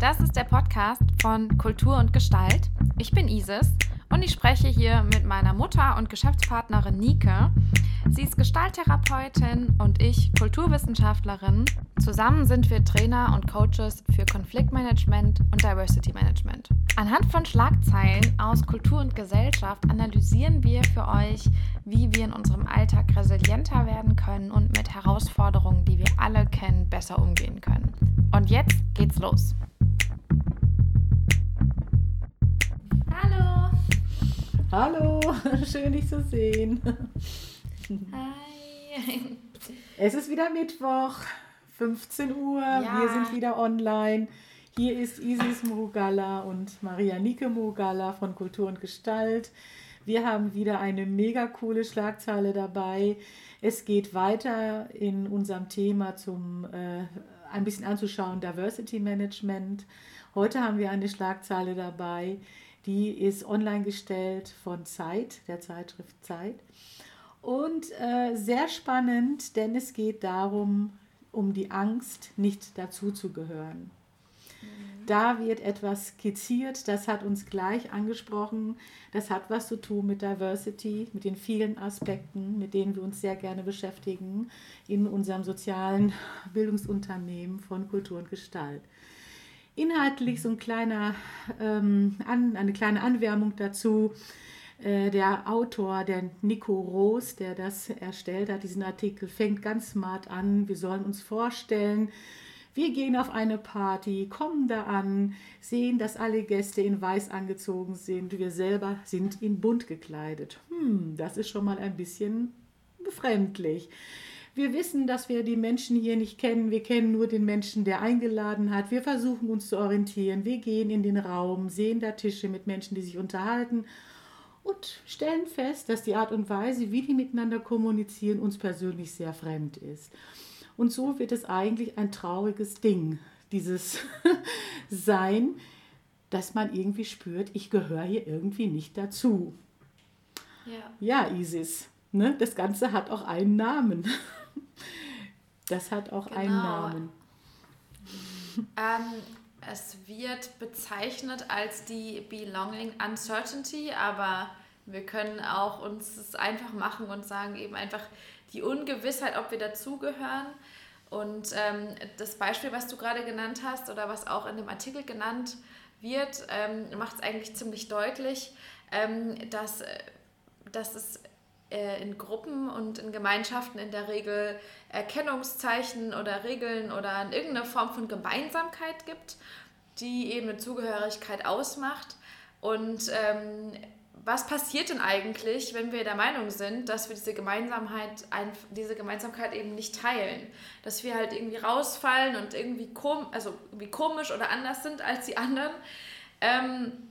Das ist der Podcast von Kultur und Gestalt. Ich bin Isis und ich spreche hier mit meiner Mutter und Geschäftspartnerin Nike. Sie ist Gestalttherapeutin und ich Kulturwissenschaftlerin. Zusammen sind wir Trainer und Coaches für Konfliktmanagement und Diversity Management. Anhand von Schlagzeilen aus Kultur und Gesellschaft analysieren wir für euch, wie wir in unserem Alltag resilienter werden können und mit Herausforderungen, die wir alle kennen, besser umgehen können. Und jetzt geht's los. Hallo. Hallo, schön dich zu sehen. Hi. Es ist wieder Mittwoch, 15 Uhr. Ja. Wir sind wieder online. Hier ist Isis Murugala und Maria Nike Murugala von Kultur und Gestalt. Wir haben wieder eine mega coole Schlagzeile dabei. Es geht weiter in unserem Thema zum äh, ein bisschen anzuschauen Diversity Management. Heute haben wir eine Schlagzeile dabei, die ist online gestellt von Zeit, der Zeitschrift Zeit. Und äh, sehr spannend, denn es geht darum, um die Angst, nicht dazuzugehören. Da wird etwas skizziert, das hat uns gleich angesprochen. Das hat was zu tun mit Diversity, mit den vielen Aspekten, mit denen wir uns sehr gerne beschäftigen in unserem sozialen Bildungsunternehmen von Kultur und Gestalt. Inhaltlich so ein kleiner, ähm, an, eine kleine Anwärmung dazu. Äh, der Autor, der Nico Roos, der das erstellt hat, diesen Artikel, fängt ganz smart an. Wir sollen uns vorstellen, wir gehen auf eine Party, kommen da an, sehen, dass alle Gäste in weiß angezogen sind. Wir selber sind in bunt gekleidet. Hm, das ist schon mal ein bisschen befremdlich. Wir wissen, dass wir die Menschen hier nicht kennen. Wir kennen nur den Menschen, der eingeladen hat. Wir versuchen uns zu orientieren. Wir gehen in den Raum, sehen da Tische mit Menschen, die sich unterhalten und stellen fest, dass die Art und Weise, wie die miteinander kommunizieren, uns persönlich sehr fremd ist. Und so wird es eigentlich ein trauriges Ding, dieses Sein, dass man irgendwie spürt, ich gehöre hier irgendwie nicht dazu. Ja. Ja, Isis, ne? das Ganze hat auch einen Namen. Das hat auch einen Genau. Namen. Ähm, es wird bezeichnet als die Belonging Uncertainty, aber wir können auch uns es einfach machen und sagen eben einfach die Ungewissheit, ob wir dazugehören. Und ähm, das Beispiel, was du gerade genannt hast oder was auch in dem Artikel genannt wird, ähm, macht es eigentlich ziemlich deutlich, ähm, dass, äh, dass es äh, in Gruppen und in Gemeinschaften in der Regel Erkennungszeichen oder Regeln oder in irgendeine Form von Gemeinsamkeit gibt, die eben eine Zugehörigkeit ausmacht. Und ähm, was passiert denn eigentlich, wenn wir der Meinung sind, dass wir diese Gemeinsamkeit, diese Gemeinsamkeit eben nicht teilen? Dass wir halt irgendwie rausfallen und irgendwie, kom also irgendwie komisch oder anders sind als die anderen? Ähm,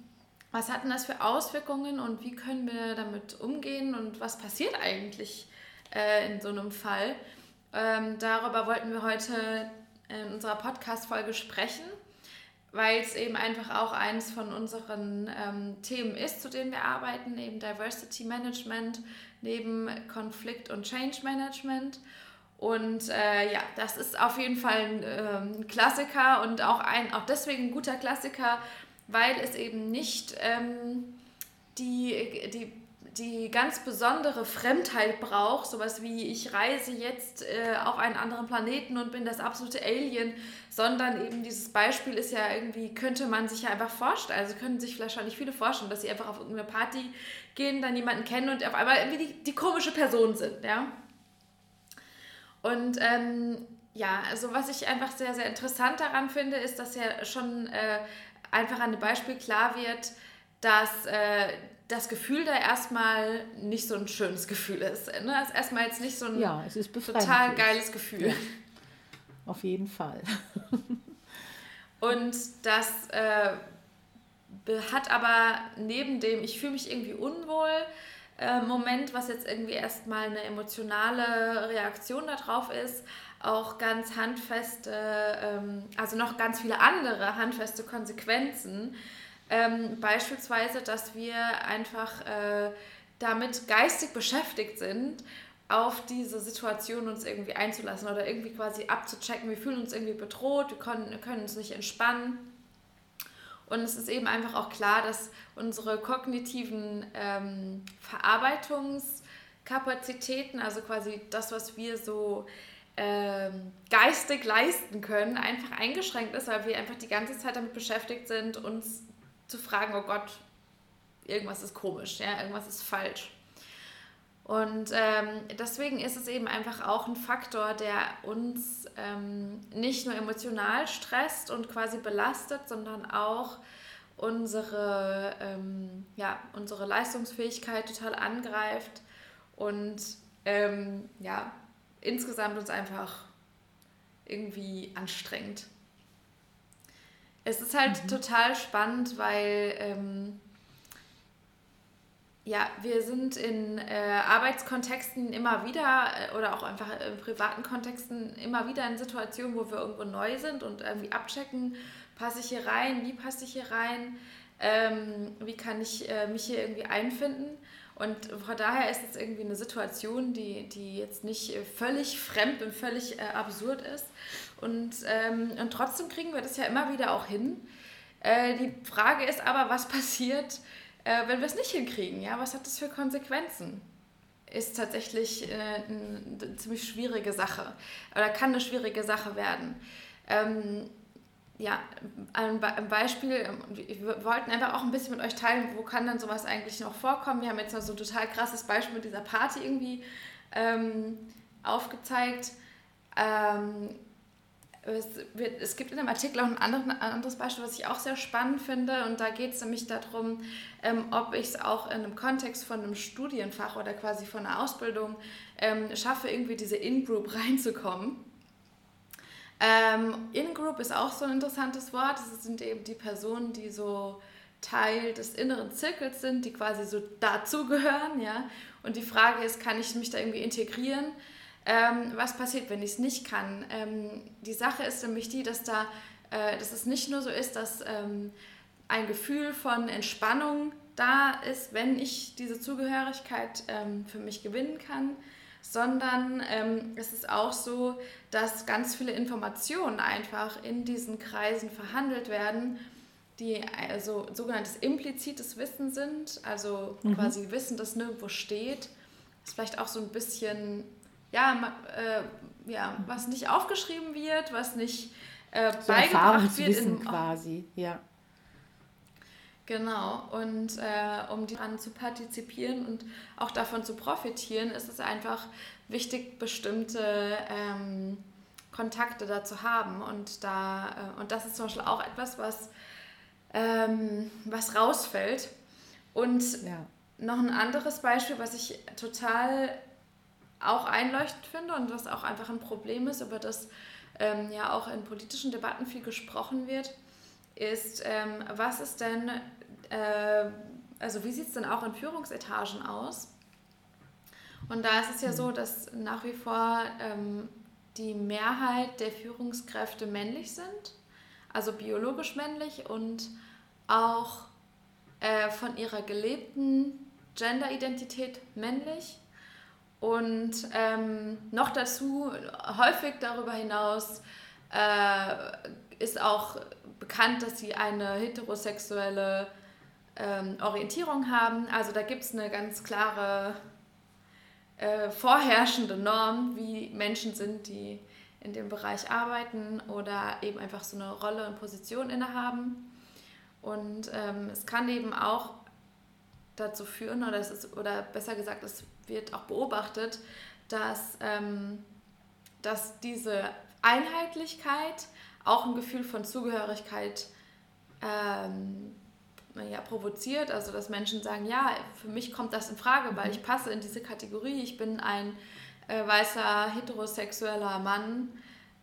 was hat denn das für Auswirkungen und wie können wir damit umgehen und was passiert eigentlich äh, in so einem Fall? Ähm, darüber wollten wir heute in unserer Podcast-Folge sprechen, weil es eben einfach auch eines von unseren ähm, Themen ist, zu denen wir arbeiten, eben Diversity Management, neben Konflikt- und Change Management. Und äh, ja, das ist auf jeden Fall ein ähm, Klassiker und auch, ein, auch deswegen ein guter Klassiker, weil es eben nicht ähm, die, die, die ganz besondere Fremdheit braucht, sowas wie ich reise jetzt äh, auf einen anderen Planeten und bin das absolute Alien, sondern eben dieses Beispiel ist ja irgendwie, könnte man sich ja einfach vorstellen, also können sich wahrscheinlich viele vorstellen, dass sie einfach auf irgendeine Party gehen, dann jemanden kennen und auf einmal irgendwie die, die komische Person sind, ja. Und ähm, ja, also was ich einfach sehr, sehr interessant daran finde, ist, dass ja schon äh, einfach an dem Beispiel klar wird, dass äh, das Gefühl da erstmal nicht so ein schönes Gefühl ist. Ne? Es ist erstmal jetzt nicht so ein Ja, es ist befremdlich. total geiles Gefühl. Ja. Auf jeden Fall. Und das äh, hat aber neben dem, ich fühle mich irgendwie unwohl, äh, Moment, was jetzt irgendwie erstmal eine emotionale Reaktion darauf ist, auch ganz handfeste, ähm, also noch ganz viele andere handfeste Konsequenzen. Ähm, beispielsweise, dass wir einfach äh, damit geistig beschäftigt sind, auf diese Situation uns irgendwie einzulassen oder irgendwie quasi abzuchecken. Wir fühlen uns irgendwie bedroht, wir können, können uns nicht entspannen. Und es ist eben einfach auch klar, dass unsere kognitiven ähm, Verarbeitungskapazitäten, also quasi das, was wir so ähm, geistig leisten können, einfach eingeschränkt ist, weil wir einfach die ganze Zeit damit beschäftigt sind, uns zu fragen, oh Gott, irgendwas ist komisch, ja, irgendwas ist falsch. Und ähm, deswegen ist es eben einfach auch ein Faktor, der uns ähm, nicht nur emotional stresst und quasi belastet, sondern auch unsere, ähm, ja, unsere Leistungsfähigkeit total angreift und ähm, ja, insgesamt uns einfach irgendwie anstrengt. Es ist halt mhm. total spannend, weil ähm, ja, wir sind in äh, Arbeitskontexten immer wieder äh, oder auch einfach in privaten Kontexten immer wieder in Situationen, wo wir irgendwo neu sind und irgendwie abchecken, passe ich hier rein, wie passe ich hier rein, ähm, wie kann ich äh, mich hier irgendwie einfinden. Und von daher ist es irgendwie eine Situation, die, die jetzt nicht völlig fremd und völlig äh, absurd ist. Und, ähm, und trotzdem kriegen wir das ja immer wieder auch hin. Äh, die Frage ist aber, was passiert, äh, wenn wir es nicht hinkriegen, ja, was hat das für Konsequenzen? Ist tatsächlich äh, eine ziemlich schwierige Sache oder kann eine schwierige Sache werden. Ähm, ja, ein, Beispiel, ähm, wir wollten einfach auch ein bisschen mit euch teilen, wo kann dann sowas eigentlich noch vorkommen. Wir haben jetzt mal so ein total krasses Beispiel mit dieser Party irgendwie ähm, aufgezeigt. Ähm, es, wird, es, gibt in dem Artikel auch ein, anderes Beispiel, was ich auch sehr spannend finde. Und da geht es nämlich darum, ähm, ob ich es auch in einem Kontext von einem Studienfach oder quasi von einer Ausbildung ähm, schaffe, irgendwie diese In-Group reinzukommen. Ähm, In-Group ist auch so ein interessantes Wort. Das sind eben die Personen, die so Teil des inneren Zirkels sind, die quasi so dazugehören. Ja? Und die Frage ist, kann ich mich da irgendwie integrieren? Ähm, was passiert, wenn ich es nicht kann? Ähm, die Sache ist nämlich die, dass, da, äh, dass es nicht nur so ist, dass ähm, ein Gefühl von Entspannung da ist, wenn ich diese Zugehörigkeit ähm, für mich gewinnen kann, sondern ähm, es ist auch so, dass ganz viele Informationen einfach in diesen Kreisen verhandelt werden, die also sogenanntes implizites Wissen sind, also mhm. quasi Wissen, das nirgendwo steht. Das ist vielleicht auch so ein bisschen ja, äh, ja, was nicht aufgeschrieben wird, was nicht äh, so beigebracht wird. In, quasi, ja. Genau, und äh, um daran zu partizipieren und auch davon zu profitieren, ist es einfach wichtig, bestimmte ähm, Kontakte da zu haben. Und, da, äh, und das ist zum Beispiel auch etwas, was, ähm, was rausfällt. Und ja. noch ein anderes Beispiel, was ich total auch einleuchtend finde und was auch einfach ein Problem ist, über das ähm, ja auch in politischen Debatten viel gesprochen wird, ist, ähm, was ist denn, äh, also wie sieht es denn auch in Führungsetagen aus? Und da ist es ja so, dass nach wie vor ähm, die Mehrheit der Führungskräfte männlich sind, also biologisch männlich und auch äh, von ihrer gelebten Genderidentität männlich und ähm, noch dazu, häufig darüber hinaus, äh, ist auch bekannt, dass sie eine heterosexuelle ähm, Orientierung haben. Also da gibt es eine ganz klare äh, vorherrschende Norm, wie Menschen sind, die in dem Bereich arbeiten oder eben einfach so eine Rolle und Position innehaben. Und ähm, es kann eben auch dazu führen, oder, es ist, oder besser gesagt, es wird auch beobachtet, dass, ähm, dass diese Einheitlichkeit auch ein Gefühl von Zugehörigkeit ähm, ja, provoziert. Also dass Menschen sagen, ja, für mich kommt das in Frage, weil ich passe in diese Kategorie. Ich bin ein äh, weißer heterosexueller Mann,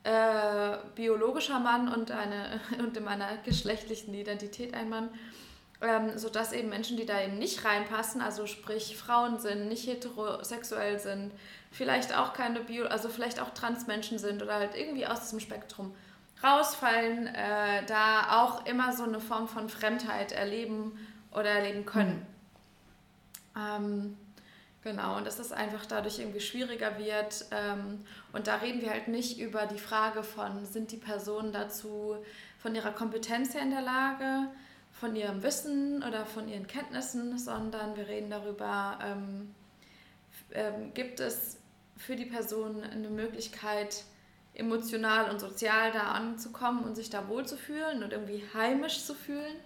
äh, biologischer Mann und, eine, und in meiner geschlechtlichen Identität ein Mann ähm, sodass eben Menschen, die da eben nicht reinpassen, also sprich Frauen sind, nicht heterosexuell sind, vielleicht auch keine Bio, also vielleicht auch Transmenschen sind oder halt irgendwie aus diesem Spektrum rausfallen, äh, da auch immer so eine Form von Fremdheit erleben oder erleben können. Mhm. Ähm, genau, und dass es einfach dadurch irgendwie schwieriger wird. Ähm, und da reden wir halt nicht über die Frage von, sind die Personen dazu von ihrer Kompetenz her in der Lage, von ihrem Wissen oder von ihren Kenntnissen, sondern wir reden darüber, ähm, ähm, gibt es für die Person eine Möglichkeit, emotional und sozial da anzukommen und sich da wohlzufühlen und irgendwie heimisch zu fühlen.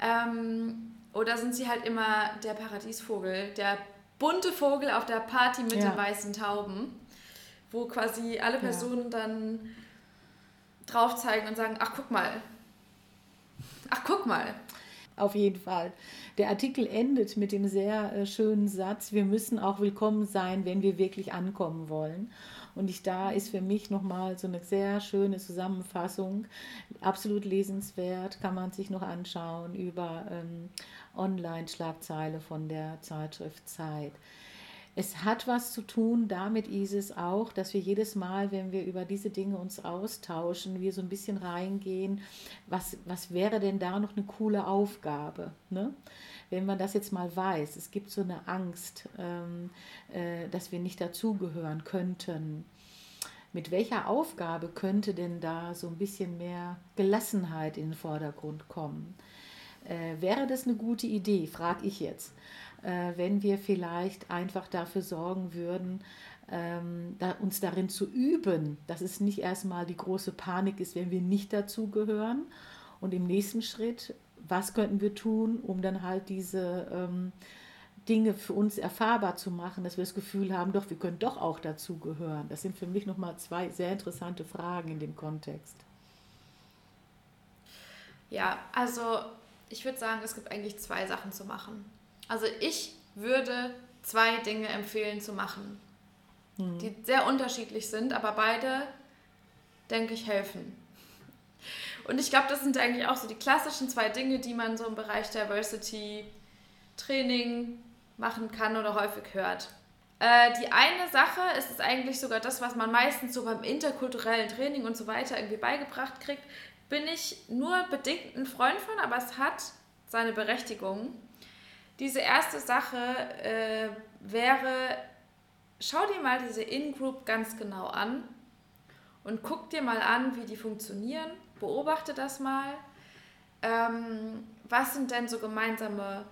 Ähm, oder sind sie halt immer der Paradiesvogel, der bunte Vogel auf der Party mit ja. den weißen Tauben, wo quasi alle Personen ja. dann drauf zeigen und sagen, ach guck mal, ach guck mal. Auf jeden Fall. Der Artikel endet mit dem sehr äh, schönen Satz, wir müssen auch willkommen sein, wenn wir wirklich ankommen wollen. Und ich, da ist für mich nochmal so eine sehr schöne Zusammenfassung, absolut lesenswert, kann man sich noch anschauen über ähm, Online-Schlagzeile von der Zeitschrift Zeit. Es hat was zu tun damit, Isis auch, dass wir jedes Mal, wenn wir über diese Dinge uns austauschen, wir so ein bisschen reingehen, was, was wäre denn da noch eine coole Aufgabe? Ne? Wenn man das jetzt mal weiß, es gibt so eine Angst, ähm, äh, dass wir nicht dazugehören könnten. Mit welcher Aufgabe könnte denn da so ein bisschen mehr Gelassenheit in den Vordergrund kommen? Äh, wäre das eine gute Idee, frage ich jetzt, äh, wenn wir vielleicht einfach dafür sorgen würden, ähm, da, uns darin zu üben, dass es nicht erstmal die große Panik ist, wenn wir nicht dazugehören. Und im nächsten Schritt, was könnten wir tun, um dann halt diese ähm, Dinge für uns erfahrbar zu machen, dass wir das Gefühl haben, doch, wir können doch auch dazugehören. Das sind für mich nochmal zwei sehr interessante Fragen in dem Kontext. Ja, also ich würde sagen, es gibt eigentlich zwei Sachen zu machen. Also ich würde zwei Dinge empfehlen zu machen, hm. die sehr unterschiedlich sind, aber beide, denke ich, helfen. Und ich glaube, das sind eigentlich auch so die klassischen zwei Dinge, die man so im Bereich Diversity Training machen kann oder häufig hört. Äh, die eine Sache ist es eigentlich sogar das, was man meistens so beim interkulturellen Training und so weiter irgendwie beigebracht kriegt, bin ich nur bedingt ein Freund von, aber es hat seine Berechtigung. Diese erste Sache äh, wäre, schau dir mal diese In-Group ganz genau an und guck dir mal an, wie die funktionieren. Beobachte das mal. Ähm, was sind denn so gemeinsame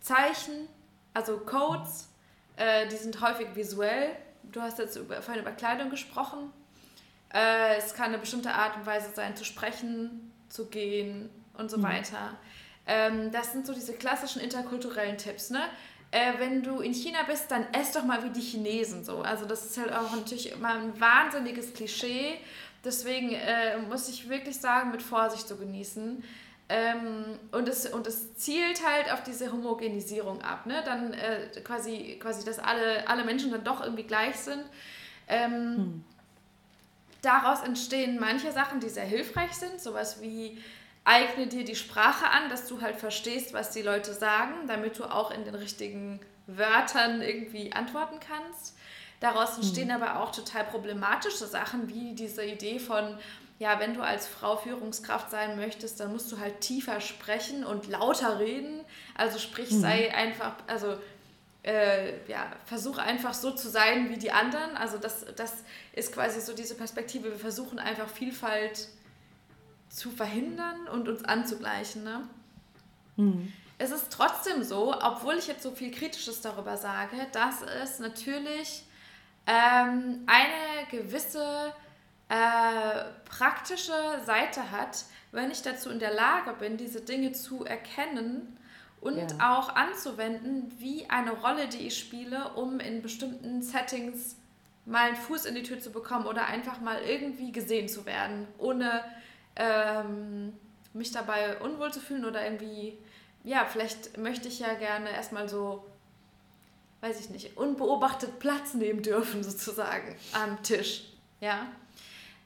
Zeichen, also Codes? Äh, die sind häufig visuell. Du hast jetzt über, vorhin über Kleidung gesprochen. Äh, es kann eine bestimmte Art und Weise sein, zu sprechen, zu gehen und so mhm. weiter. Ähm, das sind so diese klassischen interkulturellen Tipps. Ne? Äh, wenn du in China bist, dann ess doch mal wie die Chinesen so. Also das ist halt auch natürlich immer ein wahnsinniges Klischee. Deswegen äh, muss ich wirklich sagen, mit Vorsicht zu genießen. Ähm, und, es, und es zielt halt auf diese Homogenisierung ab. Ne? Dann äh, quasi, quasi, dass alle, alle Menschen dann doch irgendwie gleich sind. Ähm, hm daraus entstehen manche Sachen, die sehr hilfreich sind, sowas wie eigne dir die Sprache an, dass du halt verstehst, was die Leute sagen, damit du auch in den richtigen Wörtern irgendwie antworten kannst. Daraus entstehen mhm. aber auch total problematische Sachen, wie diese Idee von, ja, wenn du als Frau Führungskraft sein möchtest, dann musst du halt tiefer sprechen und lauter reden. Also sprich, mhm. sei einfach, also äh, ja, versuche einfach so zu sein wie die anderen. Also das, das ist quasi so diese Perspektive. Wir versuchen einfach Vielfalt zu verhindern und uns anzugleichen. Ne? Mhm. Es ist trotzdem so, obwohl ich jetzt so viel Kritisches darüber sage, dass es natürlich ähm, eine gewisse äh, praktische Seite hat, wenn ich dazu in der Lage bin, diese Dinge zu erkennen und ja. auch anzuwenden, wie eine Rolle, die ich spiele, um in bestimmten Settings mal einen Fuß in die Tür zu bekommen oder einfach mal irgendwie gesehen zu werden, ohne ähm, mich dabei unwohl zu fühlen oder irgendwie, ja, vielleicht möchte ich ja gerne erstmal so, weiß ich nicht, unbeobachtet Platz nehmen dürfen, sozusagen, am Tisch. Ja.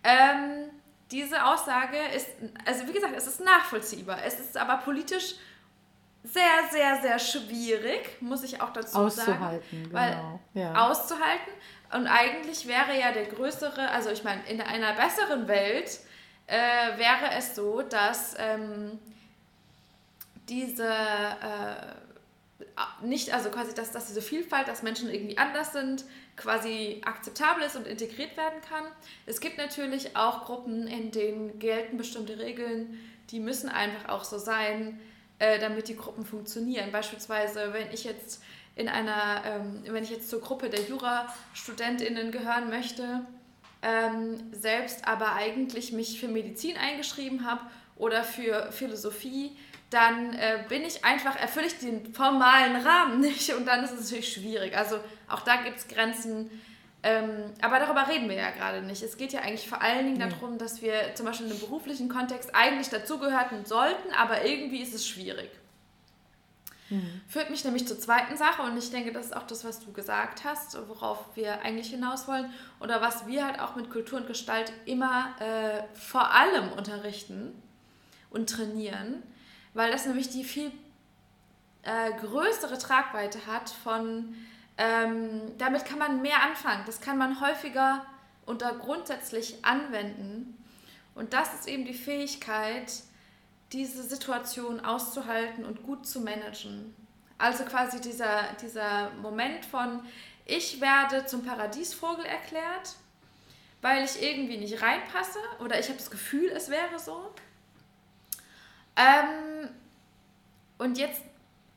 Ähm, diese Aussage ist, also wie gesagt, es ist nachvollziehbar. Es ist aber politisch sehr, sehr, sehr schwierig, muss ich auch dazu auszuhalten, sagen. Weil, ja. Auszuhalten. Und eigentlich wäre ja der größere, also ich meine, in einer besseren Welt äh, wäre es so, dass ähm, diese äh, nicht, also quasi, dass, dass diese Vielfalt, dass Menschen irgendwie anders sind, quasi akzeptabel ist und integriert werden kann. Es gibt natürlich auch Gruppen, in denen gelten bestimmte Regeln, die müssen einfach auch so sein äh, damit die Gruppen funktionieren. Beispielsweise, wenn ich jetzt in einer, ähm, wenn ich jetzt zur Gruppe der Jurastudentinnen gehören möchte, ähm, selbst aber eigentlich mich für Medizin eingeschrieben habe oder für Philosophie, dann äh, bin ich einfach, erfülle ich den formalen Rahmen nicht und dann ist es natürlich schwierig. Also auch da gibt es Grenzen. Ähm, aber darüber reden wir ja gerade nicht. Es geht ja eigentlich vor allen Dingen darum, dass wir zum Beispiel in einem beruflichen Kontext eigentlich dazugehörten sollten, aber irgendwie ist es schwierig. Mhm. Führt mich nämlich zur zweiten Sache und ich denke, das ist auch das, was du gesagt hast, worauf wir eigentlich hinaus wollen oder was wir halt auch mit Kultur und Gestalt immer äh, vor allem unterrichten und trainieren, weil das nämlich die viel äh, größere Tragweite hat von, ähm, damit kann man mehr anfangen, das kann man häufiger und da grundsätzlich anwenden und das ist eben die Fähigkeit, diese Situation auszuhalten und gut zu managen. Also quasi dieser, dieser Moment von, ich werde zum Paradiesvogel erklärt, weil ich irgendwie nicht reinpasse oder ich habe das Gefühl, es wäre so. Ähm, und jetzt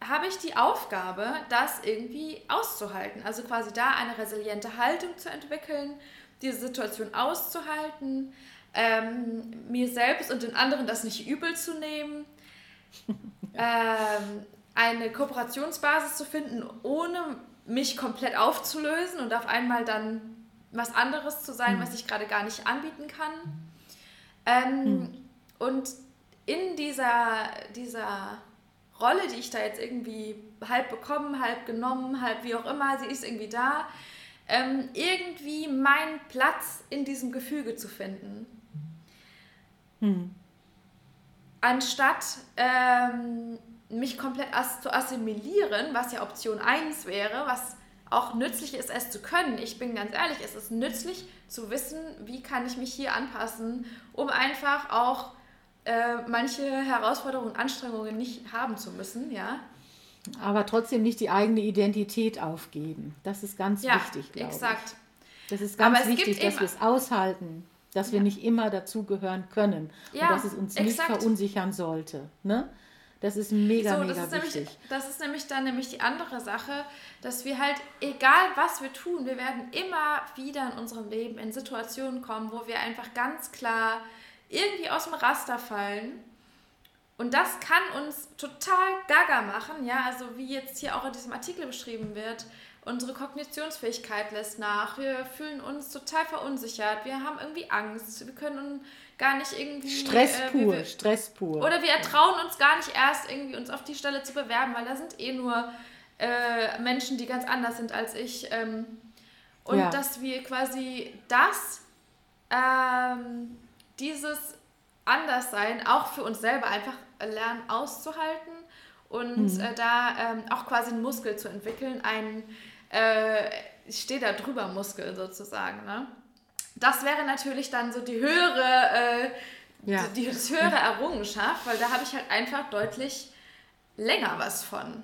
habe ich die Aufgabe, das irgendwie auszuhalten. Also quasi da eine resiliente Haltung zu entwickeln, diese Situation auszuhalten, ähm, mir selbst und den anderen das nicht übel zu nehmen, ähm, eine Kooperationsbasis zu finden, ohne mich komplett aufzulösen und auf einmal dann was anderes zu sein, mhm. was ich gerade gar nicht anbieten kann. Ähm, mhm. Und in dieser, dieser Rolle, die ich da jetzt irgendwie halb bekommen, halb genommen, halb wie auch immer, sie ist irgendwie da, ähm, irgendwie meinen Platz in diesem Gefüge zu finden. Hm. Anstatt ähm, mich komplett zu assimilieren, was ja Option 1 wäre, was auch nützlich ist, es zu können. Ich bin ganz ehrlich, es ist nützlich zu wissen, wie kann ich mich hier anpassen, um einfach auch äh, manche Herausforderungen und Anstrengungen nicht haben zu müssen, ja. Aber trotzdem nicht die eigene Identität aufgeben. Das ist ganz ja, wichtig, glaube exakt. ich. Das ist ganz wichtig, dass wir es aushalten dass wir nicht immer dazugehören können ja, und dass es uns exakt. nicht verunsichern sollte. Ne? Das ist mega, so, mega ist wichtig. Nämlich, das ist nämlich dann nämlich die andere Sache, dass wir halt, egal was wir tun, wir werden immer wieder in unserem Leben in Situationen kommen, wo wir einfach ganz klar irgendwie aus dem Raster fallen. Und das kann uns total gaga machen, ja, also wie jetzt hier auch in diesem Artikel beschrieben wird, Unsere Kognitionsfähigkeit lässt nach. Wir fühlen uns total verunsichert. Wir haben irgendwie Angst. Wir können gar nicht irgendwie. Stress äh, pur, wir, Stress pur. Oder wir ertrauen uns gar nicht erst irgendwie uns auf die Stelle zu bewerben, weil da sind eh nur äh, Menschen, die ganz anders sind als ich. Ähm, und ja. dass wir quasi das, ähm, dieses Anderssein auch für uns selber einfach lernen auszuhalten und mhm. äh, da ähm, auch quasi einen Muskel zu entwickeln, einen äh, steht da drüber Muskel sozusagen. Ne? Das wäre natürlich dann so die höhere, äh, ja. die, die höhere Errungenschaft, weil da habe ich halt einfach deutlich länger was von.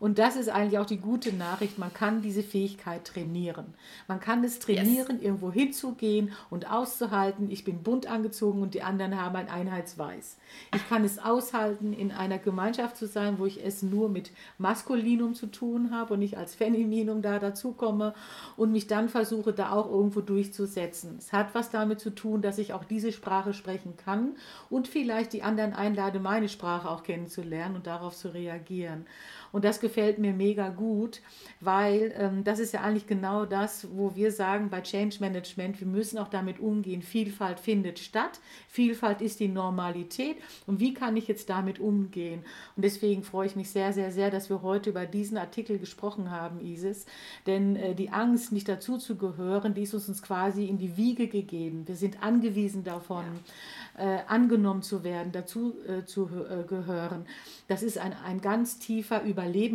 Und das ist eigentlich auch die gute Nachricht. Man kann diese Fähigkeit trainieren. Man kann es trainieren, yes. irgendwo hinzugehen und auszuhalten. Ich bin bunt angezogen und die anderen haben ein Einheitsweiß. Ich kann es aushalten, in einer Gemeinschaft zu sein, wo ich es nur mit Maskulinum zu tun habe und nicht als Femininum da dazukomme und mich dann versuche, da auch irgendwo durchzusetzen. Es hat was damit zu tun, dass ich auch diese Sprache sprechen kann und vielleicht die anderen einlade, meine Sprache auch kennenzulernen und darauf zu reagieren. Und das gefällt mir mega gut, weil ähm, das ist ja eigentlich genau das, wo wir sagen bei Change Management, wir müssen auch damit umgehen. Vielfalt findet statt. Vielfalt ist die Normalität. Und wie kann ich jetzt damit umgehen? Und deswegen freue ich mich sehr, sehr, sehr, dass wir heute über diesen Artikel gesprochen haben, Isis. Denn äh, die Angst, nicht dazu zu gehören, die ist uns quasi in die Wiege gegeben. Wir sind angewiesen davon. Ja äh, angenommen zu werden, dazu äh, zu äh, gehören. Das ist ein, ein ganz tiefer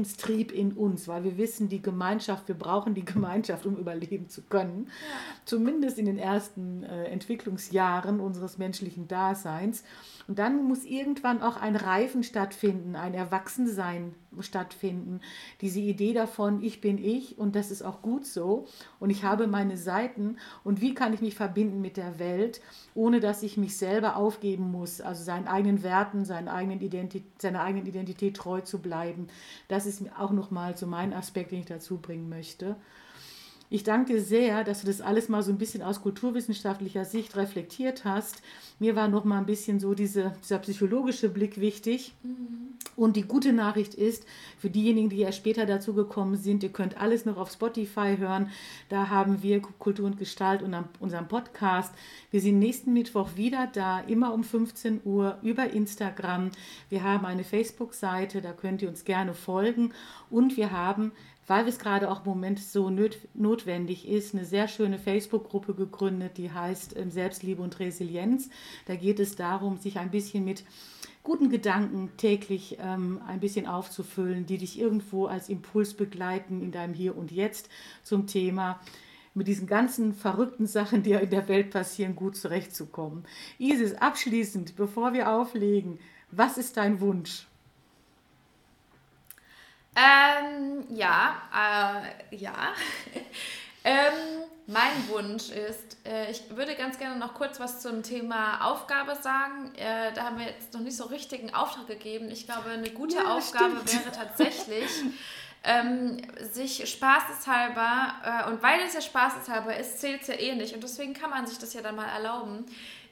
Überlebenstrieb in uns, weil wir wissen, die Gemeinschaft, wir brauchen die Gemeinschaft, um überleben zu können. Zumindest in den ersten äh, Entwicklungsjahren unseres menschlichen Daseins. Und dann muss irgendwann auch ein Reifen stattfinden, ein Erwachsensein stattfinden. Diese Idee davon, ich bin ich und das ist auch gut so und ich habe meine Seiten und wie kann ich mich verbinden mit der Welt, ohne dass ich mich selber aufgeben muss, also seinen eigenen Werten, seinen eigenen seiner eigenen Identität treu zu bleiben. Das ist auch nochmal so mein Aspekt, den ich dazu bringen möchte. Ich danke dir sehr, dass du das alles mal so ein bisschen aus kulturwissenschaftlicher Sicht reflektiert hast. Mir war noch mal ein bisschen so diese, dieser psychologische Blick wichtig. Mhm. Und die gute Nachricht ist, für diejenigen, die ja später dazu gekommen sind, ihr könnt alles noch auf Spotify hören. Da haben wir Kultur und Gestalt und unseren Podcast. Wir sind nächsten Mittwoch wieder da, immer um 15 Uhr über Instagram. Wir haben eine Facebook-Seite, da könnt ihr uns gerne folgen. Und wir haben weil es gerade auch im Moment so notwendig ist, eine sehr schöne Facebook-Gruppe gegründet, die heißt ähm, Selbstliebe und Resilienz. Da geht es darum, sich ein bisschen mit guten Gedanken täglich ähm, ein bisschen aufzufüllen, die dich irgendwo als Impuls begleiten in deinem Hier und Jetzt zum Thema mit diesen ganzen verrückten Sachen, die ja in der Welt passieren, gut zurechtzukommen. Isis, abschließend, bevor wir auflegen, was ist dein Wunsch? Ähm, ja, äh, ja. ähm, mein Wunsch ist, äh, ich würde ganz gerne noch kurz was zum Thema Aufgabe sagen. Äh, da haben wir jetzt noch nicht so richtigen Auftrag gegeben. Ich glaube, eine gute ja, Aufgabe stimmt. wäre tatsächlich, ähm, sich spaßeshalber, äh, und weil es ja spaßeshalber ist, zählt es ja eh nicht. Und deswegen kann man sich das ja dann mal erlauben,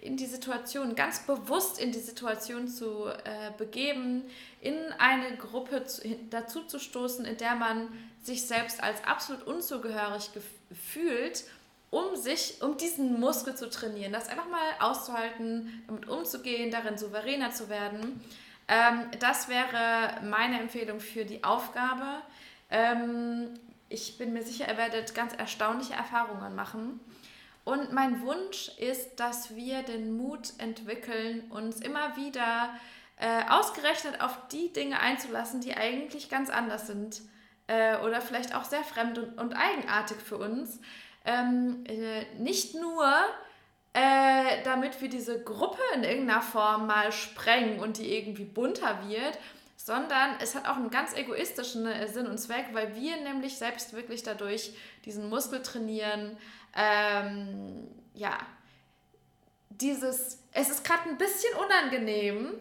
in die Situation, ganz bewusst in die Situation zu äh, begeben, in eine Gruppe zu, dazu zu stoßen, in der man sich selbst als absolut unzugehörig fühlt, um sich, um diesen Muskel zu trainieren, das einfach mal auszuhalten, damit umzugehen, darin souveräner zu werden. Ähm, das wäre meine Empfehlung für die Aufgabe. Ähm, ich bin mir sicher, ihr werdet ganz erstaunliche Erfahrungen machen. Und mein Wunsch ist, dass wir den Mut entwickeln, uns immer wieder äh, ausgerechnet auf die Dinge einzulassen, die eigentlich ganz anders sind äh, oder vielleicht auch sehr fremd und, und eigenartig für uns. Ähm, äh, nicht nur, äh, damit wir diese Gruppe in irgendeiner Form mal sprengen und die irgendwie bunter wird, sondern es hat auch einen ganz egoistischen äh, Sinn und Zweck, weil wir nämlich selbst wirklich dadurch diesen Muskel trainieren, ähm, ja, dieses, es ist gerade ein bisschen unangenehm,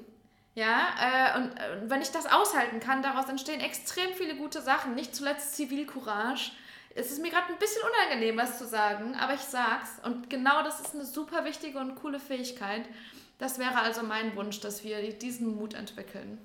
ja, äh, und, äh, wenn ich das aushalten kann, daraus entstehen extrem viele gute Sachen, nicht zuletzt Zivilcourage. Es ist mir gerade ein bisschen unangenehm, was zu sagen, aber ich sag's. Und genau das ist eine super wichtige und coole Fähigkeit. Das wäre also mein Wunsch, dass wir diesen Mut entwickeln.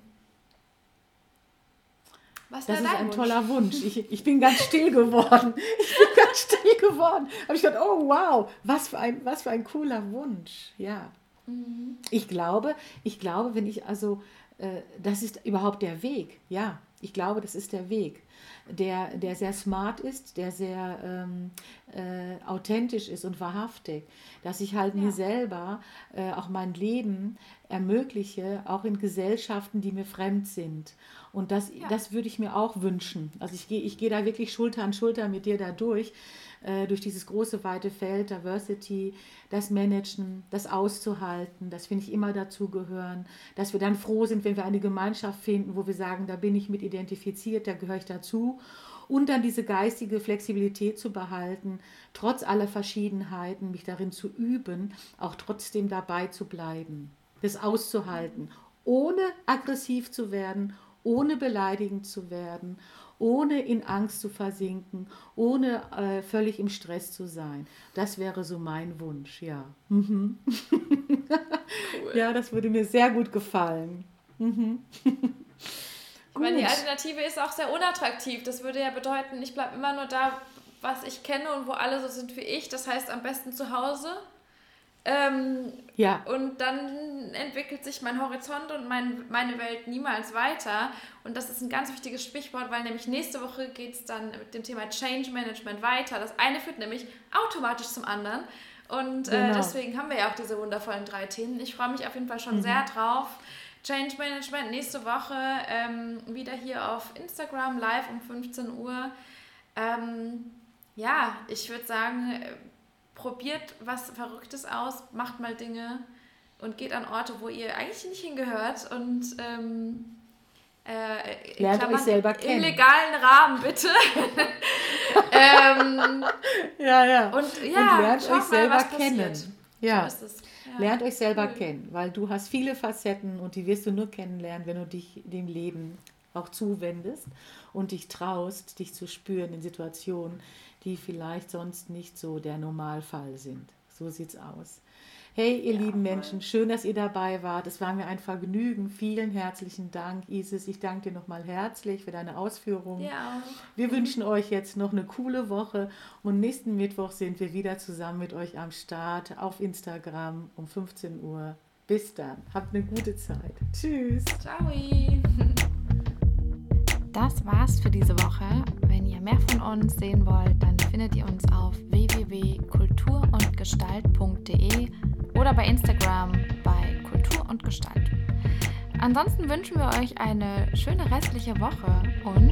Was das ist ein Wunsch? toller Wunsch. Ich, ich bin ganz still geworden. Ich bin ganz still geworden. Aber ich dachte, oh wow, was für ein, was für ein cooler Wunsch. Ja. Mhm. Ich glaube, ich glaube, wenn ich also, äh, das ist überhaupt der Weg. Ja, ich glaube, das ist der Weg, der, der sehr smart ist, der sehr ähm, äh, authentisch ist und wahrhaftig, dass ich halt ja. mir selber äh, auch mein Leben ermögliche, auch in Gesellschaften, die mir fremd sind. Und das, ja. das würde ich mir auch wünschen. Also ich gehe ich geh da wirklich Schulter an Schulter mit dir da durch, äh, durch dieses große, weite Feld, Diversity, das Managen, das auszuhalten, das finde ich immer dazugehören, dass wir dann froh sind, wenn wir eine Gemeinschaft finden, wo wir sagen, da bin ich mit identifiziert, da gehöre ich dazu. Und dann diese geistige Flexibilität zu behalten, trotz aller Verschiedenheiten, mich darin zu üben, auch trotzdem dabei zu bleiben, das auszuhalten, ohne aggressiv zu werden, ohne beleidigend zu werden, ohne in Angst zu versinken, ohne äh, völlig im Stress zu sein. Das wäre so mein Wunsch, ja. Mhm. Cool. Ja, das würde mir sehr gut gefallen. Mhm. Ich meine, die Alternative ist auch sehr unattraktiv. Das würde ja bedeuten, ich bleibe immer nur da, was ich kenne und wo alle so sind wie ich. Das heißt am besten zu Hause. Ähm, ja. Und dann entwickelt sich mein Horizont und mein, meine Welt niemals weiter. Und das ist ein ganz wichtiges Sprichwort, weil nämlich nächste Woche geht es dann mit dem Thema Change Management weiter. Das eine führt nämlich automatisch zum anderen. Und äh, genau. deswegen haben wir ja auch diese wundervollen drei Themen. Ich freue mich auf jeden Fall schon mhm. sehr drauf. Change Management nächste Woche ähm, wieder hier auf Instagram live um 15 Uhr. Ähm, ja, ich würde sagen, probiert was Verrücktes aus, macht mal Dinge und geht an Orte, wo ihr eigentlich nicht hingehört und ähm, Äh, Lernt Klammern, euch selber Im kennen. legalen Rahmen, bitte. ähm, Ja, ja. und ja, und lernt euch selber kennen. Ja. So. Ja. Lernt euch selber Cool. kennen, weil du hast viele Facetten und die wirst du nur kennenlernen, wenn du dich dem Leben auch zuwendest und dich traust, dich zu spüren in Situationen, die vielleicht sonst nicht so der Normalfall sind. So sieht's aus. Hey, ihr Ja, lieben voll. Menschen, schön, dass ihr dabei wart. Es war mir ein Vergnügen. Vielen herzlichen Dank, Isis. Ich danke dir nochmal herzlich für deine Ausführungen. Ja. Wir wünschen euch jetzt noch eine coole Woche und nächsten Mittwoch sind wir wieder zusammen mit euch am Start auf Instagram um 15 Uhr. Bis dann. Habt eine gute Zeit. Tschüss. Ciao. Das war's für diese Woche. Wenn ihr mehr von uns sehen wollt, dann findet ihr uns auf www.kulturundgestalt.de oder bei Instagram bei Kultur und Gestalt. Ansonsten wünschen wir euch eine schöne restliche Woche und